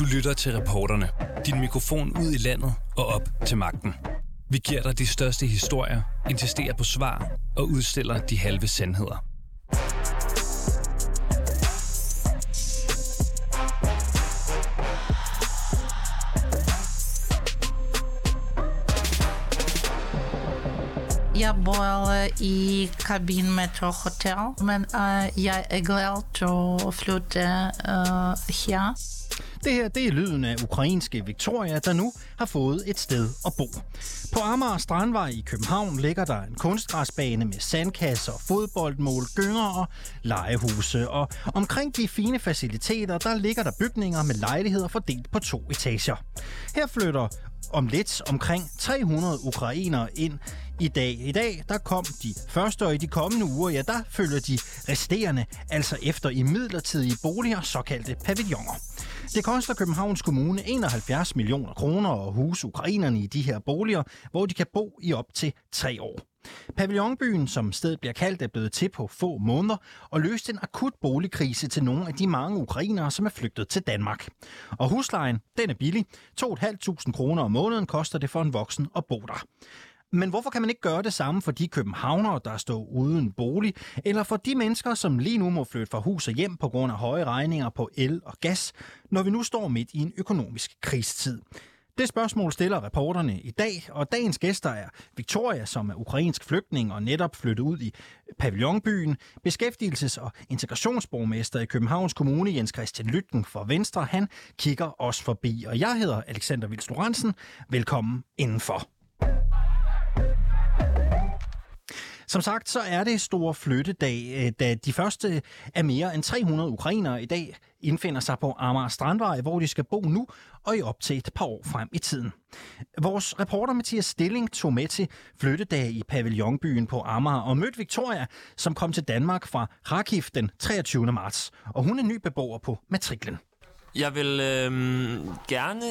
Du lytter til reporterne. Din mikrofon ud i landet og op til magten. Vi giver dig de største historier, insisterer på svar og udstiller de halve sandheder. Jeg bor øh, i kabin Metro Hotel, men uh, jeg er glad til at flytte uh, her. Det her det er lyden af ukrainske Victoria, der nu har fået et sted at bo. På Amager Strandvej i København ligger der en kunstgræsbane med sandkasser, fodboldmål, gynger og legehuse. Og omkring de fine faciliteter, der ligger der bygninger med lejligheder fordelt på to etager. Her flytter om lidt omkring 300 ukrainere ind i dag. I dag der kom de første, og i de kommende uger, ja, der følger de resterende, altså efter i midlertidige boliger, såkaldte pavilloner. Det koster Københavns Kommune 71 millioner kroner at huse ukrainerne i de her boliger, hvor de kan bo i op til tre år. Pavillonbyen, som stedet bliver kaldt, er blevet til på få måneder og løste en akut boligkrise til nogle af de mange ukrainere, som er flygtet til Danmark. Og huslejen, den er billig. 2.500 kroner om måneden koster det for en voksen at bo der. Men hvorfor kan man ikke gøre det samme for de københavnere, der står uden bolig, eller for de mennesker, som lige nu må flytte fra hus og hjem på grund af høje regninger på el og gas, når vi nu står midt i en økonomisk krigstid? Det spørgsmål stiller reporterne i dag, og dagens gæster er Victoria, som er ukrainsk flygtning og netop flyttet ud i pavillonbyen, beskæftigelses- og integrationsborgmester i Københavns Kommune, Jens Christian Lytten fra Venstre, han kigger os forbi. Og jeg hedder Alexander Vils Lorentzen. Velkommen indenfor. Som sagt, så er det store flyttedag, øh, da de første af mere end 300 ukrainere i dag indfinder sig på Amager Strandvej, hvor de skal bo nu og i op til et par år frem i tiden. Vores reporter Mathias Stilling tog med til flyttedag i pavillonbyen på Amager og mødte Victoria, som kom til Danmark fra Rakiv den 23. marts. Og hun er ny beboer på matriklen. Jeg vil øh, gerne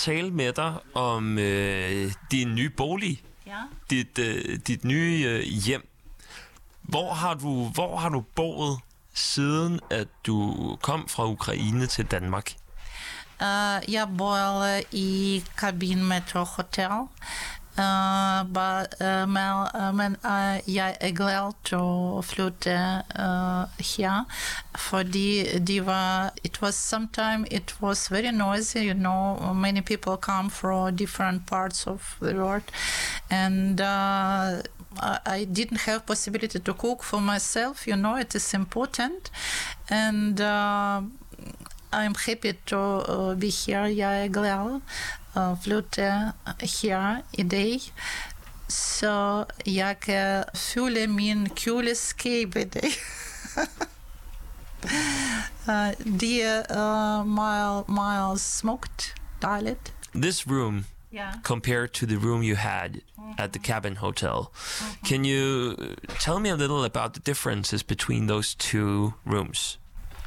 tale med dig om øh, din nye bolig Ja. dit, øh, dit nye øh, hjem. Hvor har, du, hvor har du boet siden, at du kom fra Ukraine til Danmark? Uh, jeg bor i Cabin Metro Hotel. Uh, but, uh, men jeg er glad til at flytte her, fordi det var, it was sometime it was very noisy, you know, many people come from different parts of the world, and uh, I didn't have possibility to cook for myself, you know, it is important, and uh, I'm happy to uh, be here. Er glad uh, flytte her i dag, så jeg kan føle min køleskab i dag. uh, er uh, meget, meget smukt, dejligt. This room, Yeah. compared to the room you had at the cabin hotel, can you tell me a little about the differences between those two rooms?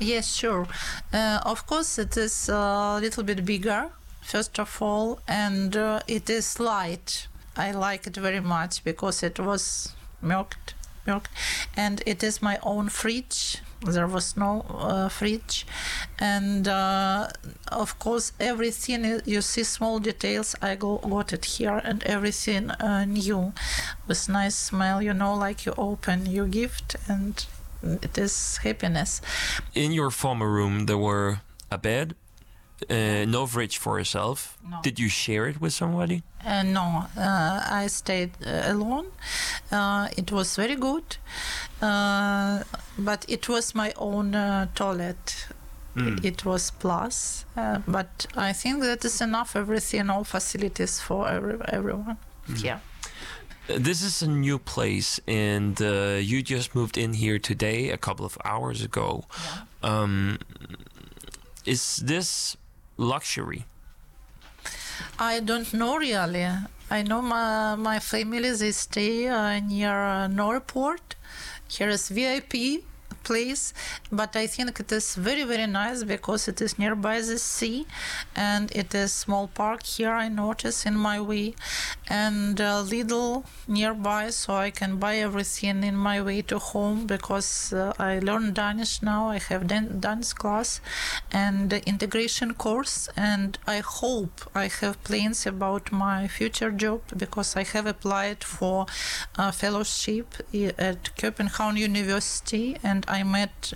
Yes, sure. Uh, of course, it is a little bit bigger, first of all, and uh, it is light. I like it very much because it was milked, milked, and it is my own fridge. There was no uh, fridge, and uh, of course, everything you see small details. I go, got it here, and everything uh, new, with nice smell. You know, like you open your gift, and it is happiness. In your former room, there were a bed, uh, no fridge for yourself. No. Did you share it with somebody? Uh, no, uh, I stayed uh, alone. Uh, it was very good, uh, but it was my own uh, toilet. It was plus, uh, but I think that is enough. Everything, all facilities for every, everyone. Yeah. Uh, This is a new place, and uh, you just moved in here today, a couple of hours ago. Um, is this luxury? I don't know really. I know my my family they stay uh, near uh, Norport. Here is VIP place, but I think it is very very nice because it is nearby the sea, and it is small park here. I notice in my way, and a little nearby, so I can buy everything in my way to home because uh, I learn Danish now. I have dan- dance class and integration course, and I hope I have plans about my future job because I have applied for a fellowship at Copenhagen University, and I met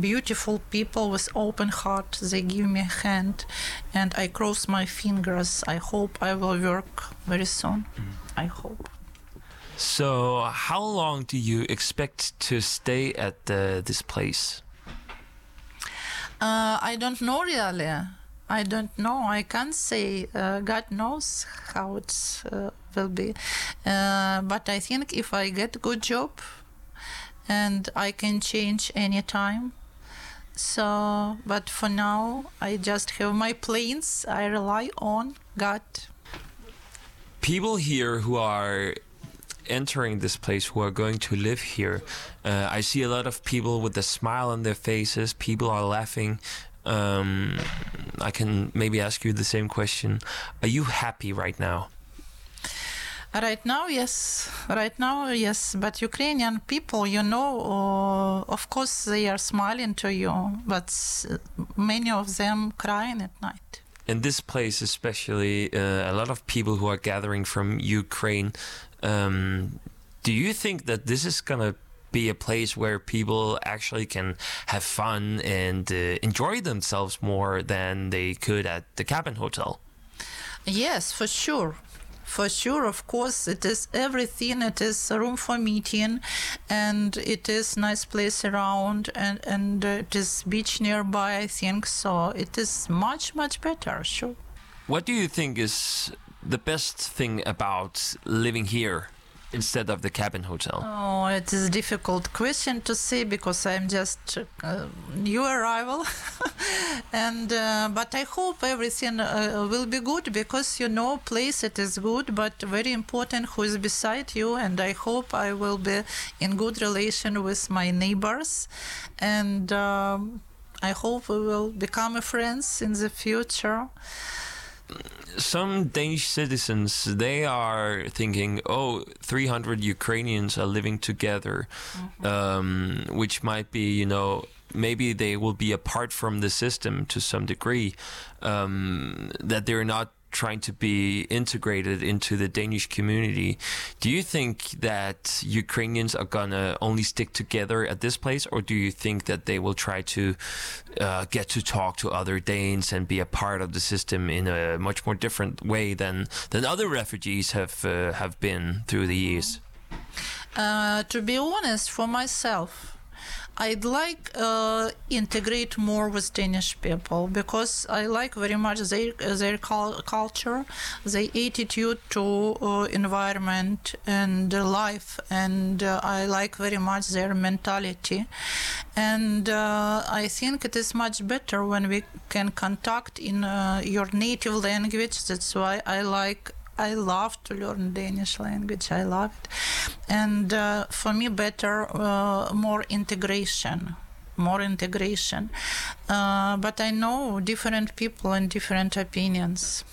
beautiful people with open heart. They give me a hand and i cross my fingers. I hope i will work very soon. I hope. So, how long do you expect to stay at uh, this place? uh, i don't know really. I don't know. I can't say. Uh, god knows how it uh, will be. Uh, but i think if i get a good job and i can change anytime so but for now i just have my plans i rely on god People here who are entering this place, who are going to live here, uh, I see a lot of people with a smile on their faces. People are laughing. Um, I can maybe ask you the same question. Are you happy right now? Right now, yes. Right now, yes. But Ukrainian people, you know, uh, of course, they are smiling to you, but many of them crying at night. in this place, especially, uh, a lot of people who are gathering from Ukraine. Um, do you think that this is gonna be a place where people actually can have fun and uh, enjoy themselves more than they could at the cabin hotel? Yes, for sure. For sure, of course, it is everything. It is a room for meeting, and it is nice place around, and and uh, it is beach nearby. I think so. It is much much better. Sure. What do you think is the best thing about living here instead of the cabin hotel? Oh, it is a difficult question to say because I'm just uh, new arrival, and uh, but I hope everything uh, will be good because you know place it is good, but very important who is beside you, and I hope I will be in good relation with my neighbors, and um, I hope we will become friends in the future. Some Danish citizens they are thinking, oh, 300 Ukrainians are living together, um, which might be, you know, maybe they will be apart from the system to some degree, um, that they're not trying to be integrated into the Danish community. Do you think that Ukrainians are gonna only stick together at this place, or do you think that they will try to uh, get to talk to other Danes and be a part of the system in a much more different way than than other refugees have uh, have been through the years? Uh, to be honest, for myself, I'd like uh, integrate more with Danish people because I like very much their their culture, their attitude to uh, environment and life, and uh, I like very much their mentality. And uh, I think it is much better when we can contact in uh, your native language. That's why I like I love to learn Danish language. I love it, and uh, for me, better, uh, more integration, more integration. Uh, but I know different people and different opinions.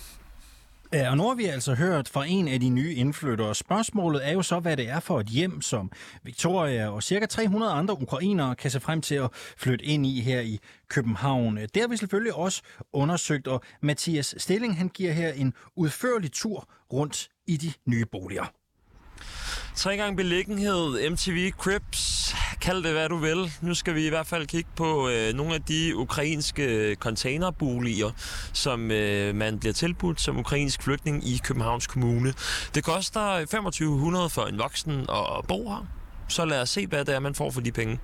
Ja, og nu har vi altså hørt fra en af de nye indflyttere. Spørgsmålet er jo så, hvad det er for et hjem, som Victoria og cirka 300 andre ukrainere kan se frem til at flytte ind i her i København. Det har vi selvfølgelig også undersøgt, og Mathias Stilling han giver her en udførlig tur rundt i de nye boliger. Tre gange beliggenhed, MTV Crips, kald det hvad du vil. Nu skal vi i hvert fald kigge på øh, nogle af de ukrainske containerboliger, som øh, man bliver tilbudt som ukrainsk flygtning i Københavns Kommune. Det koster 2500 for en voksen at bo her. Så lad os se, hvad det er, man får for de penge.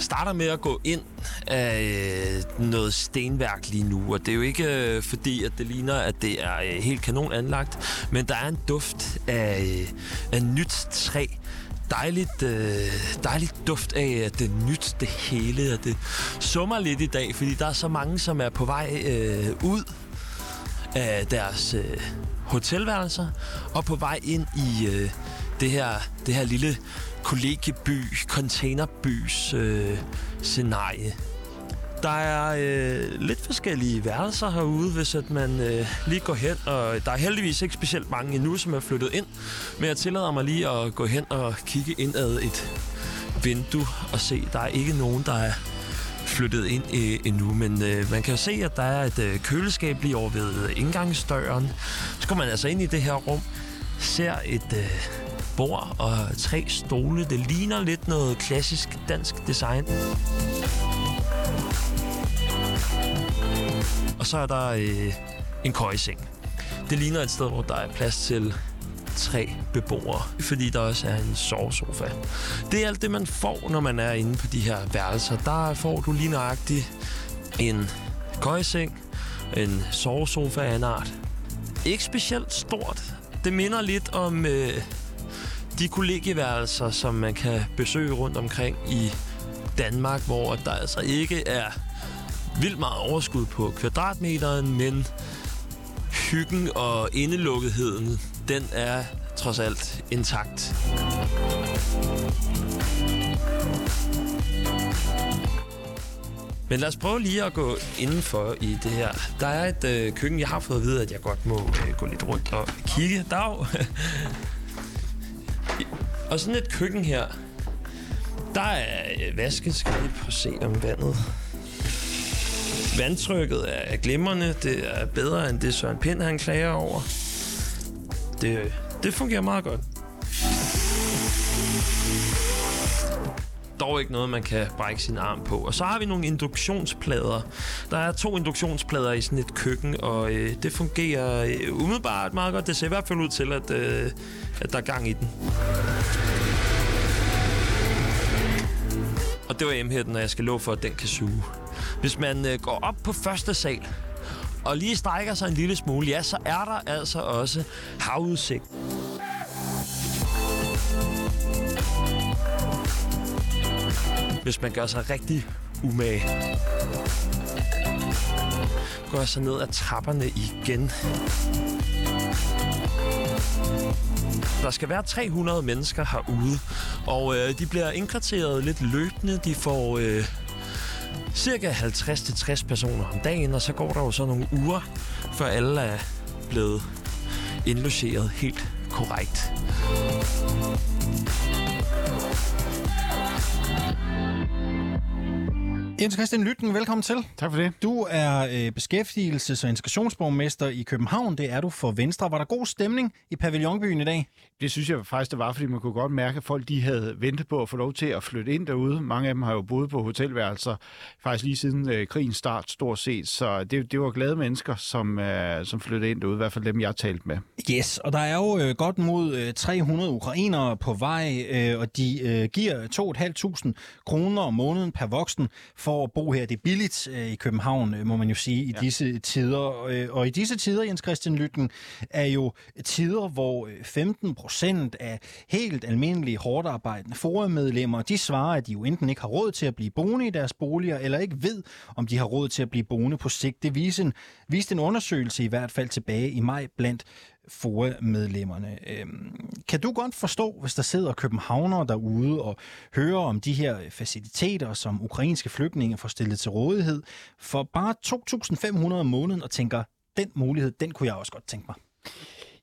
Starter med at gå ind af noget stenværk lige nu, og det er jo ikke øh, fordi, at det ligner, at det er øh, helt kanon anlagt, men der er en duft af, af nyt træ. Dejligt, øh, dejligt duft af, at det er nyt det hele, og det summer lidt i dag, fordi der er så mange, som er på vej øh, ud af deres øh, hotelværelser, og på vej ind i øh, det, her, det her lille kollegieby, containerbys øh, scenarie. Der er øh, lidt forskellige værelser herude, hvis at man øh, lige går hen, og der er heldigvis ikke specielt mange endnu, som er flyttet ind. Men jeg tillader mig lige at gå hen og kigge ind ad et vindue og se, der er ikke nogen, der er flyttet ind øh, endnu, men øh, man kan jo se, at der er et øh, køleskab lige over ved øh, indgangsdøren. Så går man altså ind i det her rum, ser et øh, bord og tre stole. Det ligner lidt noget klassisk dansk design. Og så er der øh, en køjeseng. Det ligner et sted, hvor der er plads til tre beboere, fordi der også er en sovesofa. Det er alt det, man får, når man er inde på de her værelser. Der får du lige nøjagtigt en køjeseng, en sovesofa af en art. Ikke specielt stort. Det minder lidt om øh, de kollegieværelser, som man kan besøge rundt omkring i Danmark, hvor der altså ikke er vildt meget overskud på kvadratmeteren, men hyggen og indelukketheden, den er trods alt intakt. Men lad os prøve lige at gå indenfor i det her. Der er et øh, køkken, jeg har fået at vide, at jeg godt må øh, gå lidt rundt og kigge. Dag! og sådan et køkken her, der er vaskeskab. vasket. At se om vandet Vandtrykket er glimrende. Det er bedre end det Søren Pind han klager over. Det, øh, det fungerer meget godt. Dog ikke noget, man kan brække sin arm på. Og så har vi nogle induktionsplader. Der er to induktionsplader i sådan et køkken, og øh, det fungerer øh, umiddelbart meget godt. Det ser i hvert fald ud til, at, øh, at der er gang i den. Og det var M-hætten, og jeg skal love for, at den kan suge. Hvis man øh, går op på første sal, og lige strækker sig en lille smule, ja, så er der altså også havudsigt. Hvis man gør sig rigtig umage. Går så ned ad trapperne igen. Der skal være 300 mennesker herude, og øh, de bliver indkvarteret lidt løbende. De får øh, cirka 50-60 personer om dagen, og så går der jo så nogle uger, før alle er blevet indlogeret helt korrekt. Jens Christian Lytten, velkommen til. Tak for det. Du er øh, beskæftigelses- og integrationsborgmester i København. Det er du for Venstre. Var der god stemning i pavillonbyen i dag? Det synes jeg faktisk, det var, fordi man kunne godt mærke, at folk de havde ventet på at få lov til at flytte ind derude. Mange af dem har jo boet på hotelværelser, faktisk lige siden øh, krigens start stort set. Så det, det var glade mennesker, som, øh, som flyttede ind derude, i hvert fald dem, jeg talte med. Yes, og der er jo øh, godt mod øh, 300 ukrainere på vej, øh, og de øh, giver 2.500 kroner om måneden per voksen for at bo her. Det er billigt øh, i København, øh, må man jo sige, i ja. disse tider. Øh, og i disse tider, Jens Christian Lytten, er jo tider, hvor 15 procent af helt almindelige hårdt arbejdende forumedlemmer, de svarer, at de jo enten ikke har råd til at blive boende i deres boliger, eller ikke ved, om de har råd til at blive boende på sigt. Det viste en, viste en undersøgelse i hvert fald tilbage i maj blandt FOA-medlemmerne. Øhm, kan du godt forstå, hvis der sidder københavnere derude og hører om de her faciliteter, som ukrainske flygtninge får stillet til rådighed for bare 2.500 om måneden og tænker, den mulighed, den kunne jeg også godt tænke mig?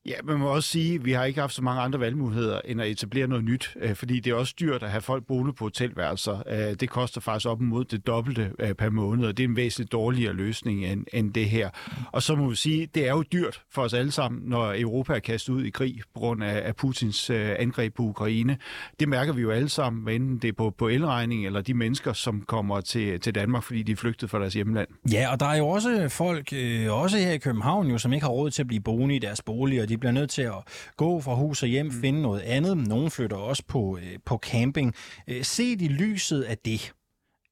Ja, man må også sige, at vi har ikke haft så mange andre valgmuligheder end at etablere noget nyt, øh, fordi det er også dyrt at have folk boende på hotelværelser. Øh, det koster faktisk op mod det dobbelte øh, per måned, og det er en væsentligt dårligere løsning end, end det her. Og så må vi sige, det er jo dyrt for os alle sammen, når Europa er kastet ud i krig på grund af, Putins angreb på Ukraine. Det mærker vi jo alle sammen, enten det er på, på elregning eller de mennesker, som kommer til, til Danmark, fordi de er flygtet fra deres hjemland. Ja, og der er jo også folk, også her i København, jo, som ikke har råd til at blive boende i deres boliger. De bliver nødt til at gå fra hus og hjem, mm. finde noget andet. Nogle flytter også på, øh, på camping. Øh, set i lyset af det,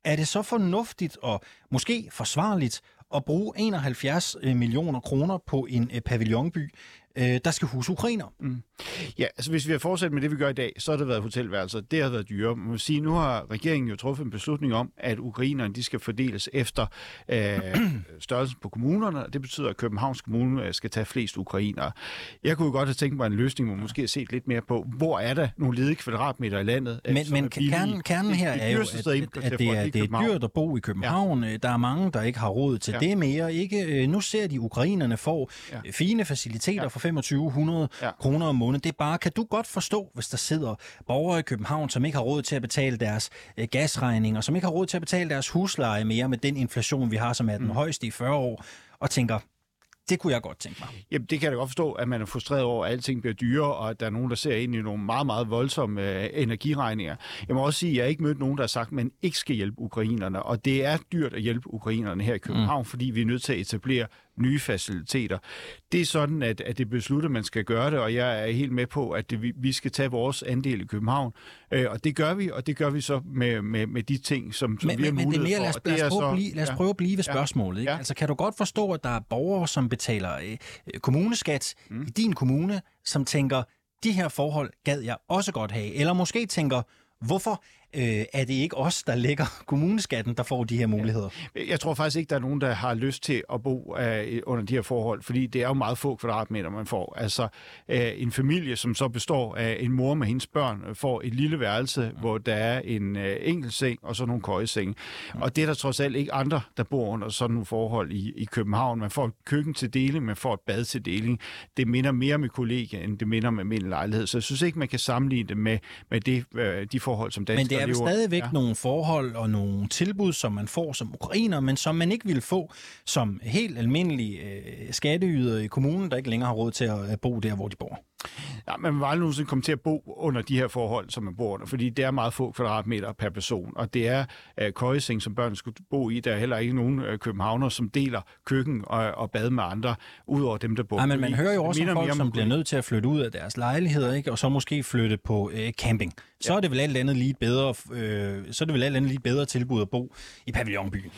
er det så fornuftigt og måske forsvarligt at bruge 71 øh, millioner kroner på en pavillonby, øh, der skal huse ukrainer. Mm. Ja, altså hvis vi har fortsat med det, vi gør i dag, så har det været hotelværelser. Det har været dyre. Man må sige, nu har regeringen jo truffet en beslutning om, at ukrainerne de skal fordeles efter øh, størrelsen på kommunerne, det betyder, at Københavns Kommune øh, skal tage flest ukrainere. Jeg kunne jo godt have tænkt mig en løsning, hvor man måske har set lidt mere på, hvor er der nogle ledige kvadratmeter i landet, men, men kernen, kernen her er jo, at, at, at det er, det er dyrt at bo i København. Ja. Der er mange, der ikke har råd til ja. det mere. Ikke? Øh, nu ser de, ukrainerne får ja. fine faciliteter ja. for 2500 ja. kroner om måneden. Det er bare, kan du godt forstå, hvis der sidder borgere i København, som ikke har råd til at betale deres øh, gasregninger, som ikke har råd til at betale deres husleje mere med den inflation, vi har, som er den mm. højeste i 40 år, og tænker, det kunne jeg godt tænke mig. Jamen, det kan jeg da godt forstå, at man er frustreret over, at alting bliver dyrere, og at der er nogen, der ser ind i nogle meget, meget voldsomme øh, energiregninger. Jeg må også sige, at jeg har ikke mødt nogen, der har sagt, at man ikke skal hjælpe ukrainerne, og det er dyrt at hjælpe ukrainerne her i København, mm. fordi vi er nødt til at etablere nye faciliteter. Det er sådan, at, at det beslutter, man skal gøre det, og jeg er helt med på, at det, vi, vi skal tage vores andel i København, øh, og det gør vi, og det gør vi så med, med, med de ting, som, som men, vi har men, mulighed men det er mere, for. Lad os, lad os, prøve, så, blive, lad os prøve at blive ved spørgsmålet. Ikke? Ja. Altså, kan du godt forstå, at der er borgere, som betaler øh, kommuneskat mm. i din kommune, som tænker, de her forhold gad jeg også godt have, eller måske tænker, hvorfor øh, er det ikke os, der lægger kommuneskatten, der får de her muligheder? Jeg tror faktisk ikke, der er nogen, der har lyst til at bo øh, under de her forhold, fordi det er jo meget få kvadratmeter, man får. Altså øh, en familie, som så består af en mor med hendes børn, øh, får et lille værelse, ja. hvor der er en øh, enkelt seng og så nogle køjeseng. Ja. Og det er der trods alt ikke andre, der bor under sådan nogle forhold i, i København. Man får et køkken til deling, man får et bad til deling. Det minder mere med kollega, end det minder med min lejlighed. Så jeg synes ikke, man kan sammenligne det med, med det, øh, de forhold, som danskere er vel stadigvæk ja. nogle forhold og nogle tilbud, som man får som ukrainer, men som man ikke vil få som helt almindelige øh, skatteyder i kommunen, der ikke længere har råd til at bo der, hvor de bor. Ja, man vil aldrig nogensinde komme til at bo under de her forhold, som man bor under, fordi det er meget få kvadratmeter per person, og det er uh, køjeseng, som børn skulle bo i. Der er heller ikke nogen uh, københavner, som deler køkken og, og bad med andre, udover dem, der bor Nej, men man hører jo også om folk, som bliver nødt til at flytte ud af deres lejligheder, ikke? og så måske flytte på uh, camping. Så ja. er det vel alt andet lige bedre, uh, så er det vel alt andet lige bedre tilbud at bo i pavillonbyen.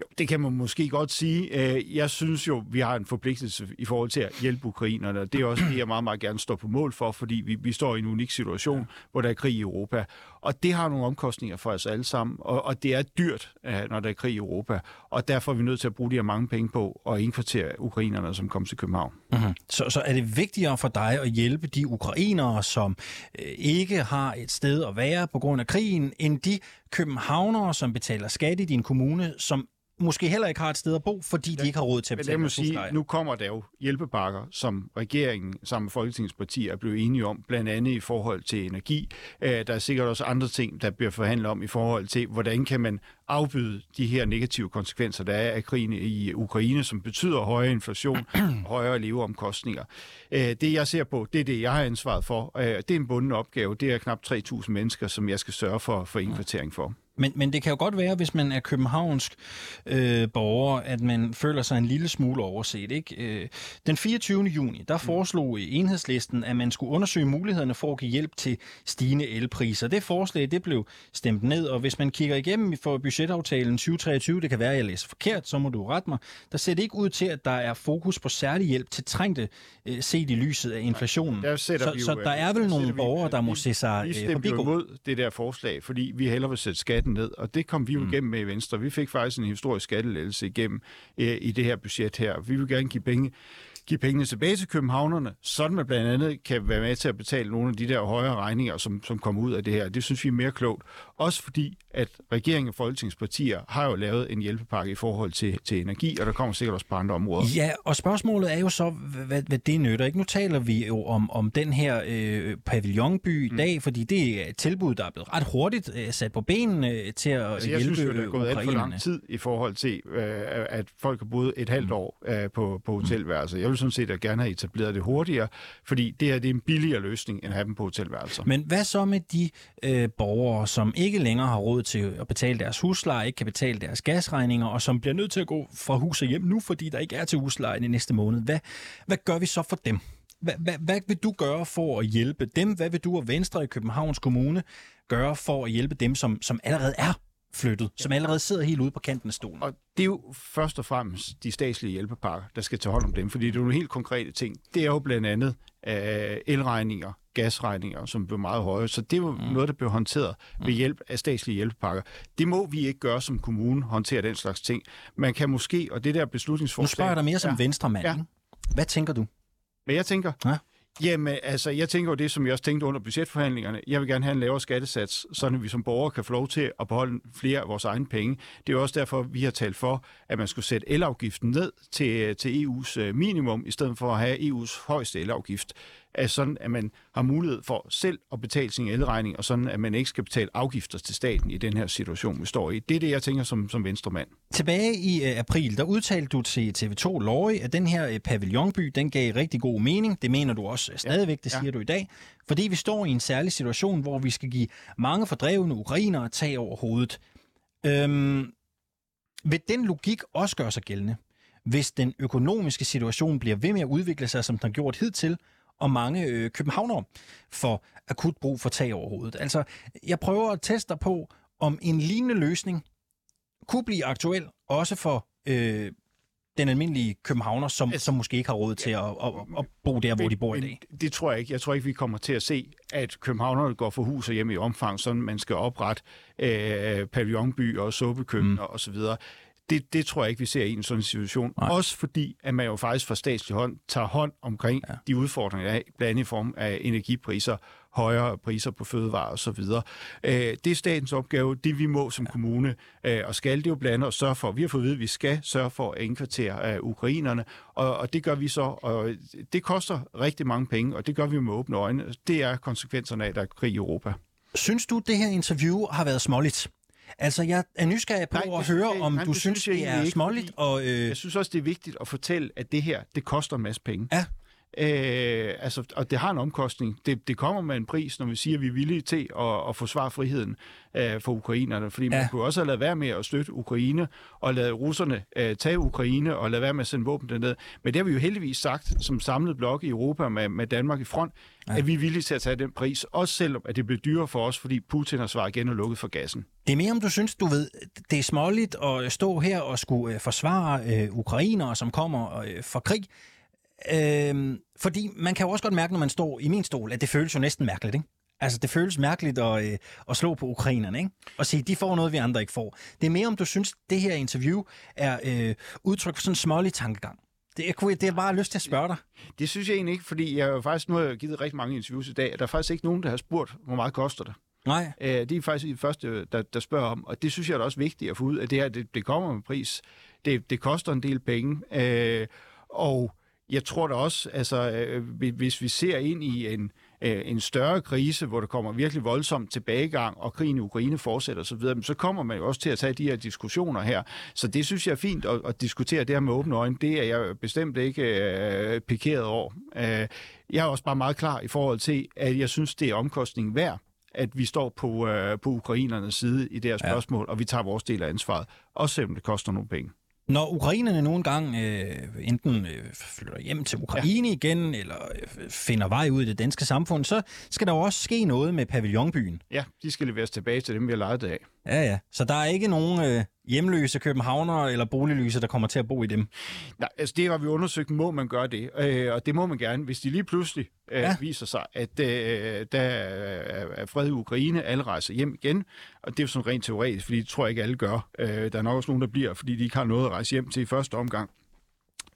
Jo, det kan man måske godt sige. Øh, jeg synes jo, vi har en forpligtelse i forhold til at hjælpe ukrainerne. Det er også det, jeg meget, meget gerne står på mål for, fordi vi, vi står i en unik situation, ja. hvor der er krig i Europa. Og det har nogle omkostninger for os alle sammen, og, og det er dyrt, øh, når der er krig i Europa. Og derfor er vi nødt til at bruge de her mange penge på at indkvartere ukrainerne, som kommer til København. Mm-hmm. Så, så er det vigtigere for dig at hjælpe de ukrainere, som øh, ikke har et sted at være på grund af krigen, end de københavnere, som betaler skat i din kommune, som måske heller ikke har et sted at bo, fordi de ikke har råd til at betale Men sige, nu kommer der jo hjælpepakker, som regeringen sammen med Folketingets partier er blevet enige om, blandt andet i forhold til energi. Øh, der er sikkert også andre ting, der bliver forhandlet om i forhold til, hvordan kan man afbyde de her negative konsekvenser, der er af krigen i Ukraine, som betyder højere inflation og højere leveomkostninger. Øh, det jeg ser på, det er det, jeg har ansvaret for. Øh, det er en bunden opgave. Det er knap 3.000 mennesker, som jeg skal sørge for, for indkvartering for. Men, men det kan jo godt være, hvis man er københavnsk øh, borger, at man føler sig en lille smule overset. Ikke? Øh, den 24. juni, der foreslog enhedslisten, at man skulle undersøge mulighederne for at give hjælp til stigende elpriser. Det forslag det blev stemt ned, og hvis man kigger igennem for budgetaftalen 2023, det kan være, at jeg læser forkert, så må du rette mig, der ser det ikke ud til, at der er fokus på særlig hjælp til trængte øh, set i lyset af inflationen. Der så, jo, så der er vel nogle borgere, der må se sig vi, vi øh, forbigå. imod det der forslag, fordi vi hellere vil sætte skatten ned, og det kom vi jo mm. igennem med i Venstre. Vi fik faktisk en historisk skattelettelse igennem øh, i det her budget her. Vi vil gerne give penge give pengene tilbage til københavnerne, sådan man blandt andet kan være med til at betale nogle af de der højere regninger, som, som kommer ud af det her. Det synes vi er mere klogt. Også fordi, at regeringen og folketingspartier har jo lavet en hjælpepakke i forhold til, til energi, og der kommer sikkert også på andre områder. Ja, og spørgsmålet er jo så, hvad, hvad det nytter. Ikke? Nu taler vi jo om, om den her øh, pavillonby i mm. dag, fordi det er et tilbud, der er blevet ret hurtigt øh, sat på benene øh, til at altså, jeg hjælpe synes jo, det er gået alt for lang tid i forhold til, øh, at folk har boet et halvt mm. år øh, på, på hotelværelser. Jeg vil sådan set at gerne have etableret det hurtigere, fordi det her det er en billigere løsning, end at have dem på hotelværelser. Men hvad så med de øh, borgere, som ikke ikke længere har råd til at betale deres husleje, ikke kan betale deres gasregninger, og som bliver nødt til at gå fra hus og hjem nu, fordi der ikke er til husleje i næste måned? Hvad, hvad gør vi så for dem? Hvad, hvad, hvad vil du gøre for at hjælpe dem? Hvad vil du og Venstre i Københavns Kommune gøre for at hjælpe dem, som, som allerede er flyttet, som allerede sidder helt ude på kanten af stolen. Og det er jo først og fremmest de statslige hjælpepakker, der skal tage hånd om dem, fordi det er nogle helt konkrete ting. Det er jo blandt andet øh, elregninger, gasregninger, som bliver meget høje. Så det er jo mm. noget, der bliver håndteret ved hjælp af statslige hjælpepakker. Det må vi ikke gøre som kommune, håndtere den slags ting. Man kan måske, og det der beslutningsforslag... Nu spørger jeg dig mere som ja. venstremand. Ja. Hvad tænker du? Men jeg tænker, Ja. Jamen, altså, jeg tænker jo det, som jeg også tænkte under budgetforhandlingerne. Jeg vil gerne have en lavere skattesats, så vi som borgere kan få lov til at beholde flere af vores egne penge. Det er jo også derfor, vi har talt for, at man skulle sætte elafgiften ned til, til EU's øh, minimum, i stedet for at have EU's højeste elafgift. Altså sådan, at man har mulighed for selv at betale sin elregning, og sådan, at man ikke skal betale afgifter til staten i den her situation, vi står i. Det er det, jeg tænker som, som venstremand. Tilbage i øh, april, der udtalte du til TV2 Løje, at den her øh, pavillonby, den gav rigtig god mening. Det mener du også øh, stadigvæk, det Ja. siger du i dag. Fordi vi står i en særlig situation, hvor vi skal give mange fordrevne ukrainere tag over hovedet. Øhm, vil den logik også gøre sig gældende, hvis den økonomiske situation bliver ved med at udvikle sig, som den har gjort hidtil, og mange øh, københavnere får akut brug for tag over hovedet? Altså, jeg prøver at teste dig på, om en lignende løsning kunne blive aktuel også for øh, den almindelige københavner, som, Altså, som måske ikke har råd til at, at, at bo der, hvor de bor i Men dag. Det tror jeg ikke. Jeg tror ikke, vi kommer til at se, at københavnerne går for hus og hjem i omfang, sådan man skal oprette øh, pavillonby og suppekøkkener mm. og så videre. Det, det tror jeg ikke, vi ser i en sådan situation. Nej. Også fordi, at man jo faktisk fra statslig hånd tager hånd omkring ja. de udfordringer, der er, blandt andet i form af energipriser, højere priser på fødevarer og så videre. Øh, det er statens opgave. Det vi må som ja. kommune øh, og skal det jo blandt andet sørge for. Vi har fået at vide, at vi skal sørge for at indkvartere øh, ukrainerne, og, og det gør vi så. Og det koster rigtig mange penge, og det gør vi med åbne øjne. Det er konsekvenserne af, at der er krig i Europa. Synes du, det her interview har været småligt? Altså, jeg er nysgerrig på Nej, at høre, jeg- om nej, du synes, synes det er ikke, småligt. Og, øh, Jeg synes også, det er vigtigt at fortælle, at det her, det koster en masse penge. Ja. Øh, altså, og det har en omkostning. Det, det kommer med en pris, når vi siger, at vi er villige til at, at forsvare friheden øh, for ukrainerne. Fordi ja. Man kunne også have lavet være med at støtte Ukraine, og lade russerne øh, tage Ukraine, og lade være med at sende våben derned. Men det har vi jo heldigvis sagt, som samlet blok i Europa med, med Danmark i front, ja. at vi er villige til at tage den pris, også selvom at det bliver dyrere for os, fordi Putin har svaret igen og lukket for gassen. Det er mere, om du synes, du ved, det er småligt at stå her og skulle øh, forsvare øh, ukrainere, som kommer øh, fra krig. Øh, fordi man kan jo også godt mærke, når man står i min stol, at det føles jo næsten mærkeligt, ikke? Altså, det føles mærkeligt at, øh, at slå på ukrainerne, ikke? Og sige, de får noget, vi andre ikke får. Det er mere, om du synes, det her interview er øh, udtryk for sådan en smålig tankegang. Det, jeg, kunne, det er bare lyst til at spørge dig. Det synes jeg egentlig ikke, fordi jeg har faktisk, nu har jeg givet rigtig mange interviews i dag, og der er faktisk ikke nogen, der har spurgt, hvor meget koster det. Nej. Øh, det er faktisk de første, der, der spørger om, og det synes jeg er også vigtigt at få ud, at det her, det, det kommer med pris. Det, det koster en del penge, øh, og jeg tror da også, altså, øh, hvis- vi ser ind i en, øh, en større krise, hvor der kommer virkelig voldsom tilbagegang, og krigen i Ukraine fortsætter osv., så, så kommer man jo også til at tage de her diskussioner her. Så det synes jeg er fint at, at diskutere det her med åbne øjne. Det er jeg bestemt ikke øh, pikeret over. Øh, jeg er også bare meget klar i forhold til, at jeg synes, det er omkostningen værd, at vi står på, øh, på ukrainernes side i det her spørgsmål, ja. og vi tager vores del af ansvaret, også selvom det koster nogle penge. Når ukrainerne nogle gange øh, enten øh, flytter hjem til Ukraine ja. igen, eller øh, finder vej ud i det danske samfund, så skal der jo også ske noget med pavillonbyen. Ja, de skal leveres tilbage til dem, vi har lejet det af. Ja, ja. Så der er ikke nogen øh, hjemløse københavnere eller boligløse, der kommer til at bo i dem. Nej, altså det har vi undersøgt, må man gøre det, øh, og det må man gerne, hvis de lige pludselig øh, Ja. viser sig, at øh, der er er fred i Ukraine, alle rejser hjem igen, og det er jo sådan rent teoretisk, fordi det tror jeg ikke alle gør. Øh, der er nok også nogen, der bliver, fordi de ikke har noget at rejse hjem til i første omgang.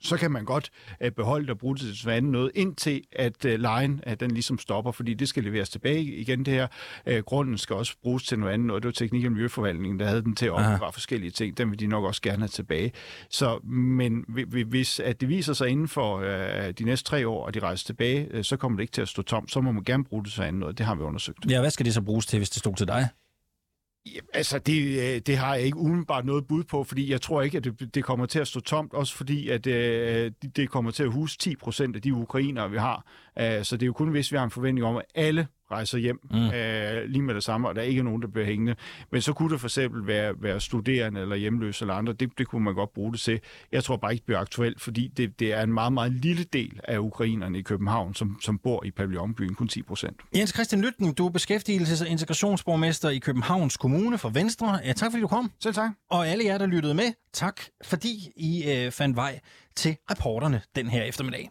Så kan man godt øh, beholde det og bruge det til andet noget, indtil at øh, lejen at den ligesom stopper, fordi det skal leveres tilbage igen det her. Øh, grunden skal også bruges til noget andet, og det var teknik- og miljøforvaltningen, der havde den til at opbevare forskellige ting. Den vil de nok også gerne have tilbage. Så, men hvi- hvi- hvis at det viser sig inden for øh, de næste tre år, og de rejser tilbage, øh, så kommer det ikke til at stå tomt. Så må man gerne bruge det til andet noget. Det har vi undersøgt. Ja, hvad skal det så bruges til, hvis det stod til dig? Altså, det, øh, det har jeg ikke umiddelbart noget bud på, fordi jeg tror ikke, at det, det kommer til at stå tomt, også fordi at øh, det kommer til at huse 10 procent af de ukrainere, vi har. Øh, så det er jo kun, hvis vi har en forventning om, at alle rejser hjem mm. øh, lige med det samme, og der er ikke nogen, der bliver hængende. Men så kunne det for eksempel være, være studerende eller hjemløse eller andre. Det, det kunne man godt bruge det til. Jeg tror bare ikke, det bliver aktuelt, fordi det, det er en meget, meget lille del af ukrainerne i København, som, som bor i pavillonbyen, kun 10 procent. Jens Christian Lytten, du er beskæftigelses- og integrationsborgmester i Københavns Kommune for Venstre. Ja, tak fordi du kom. Selv tak. Og alle jer, der lyttede med, tak fordi I øh, fandt vej til reporterne den her eftermiddag.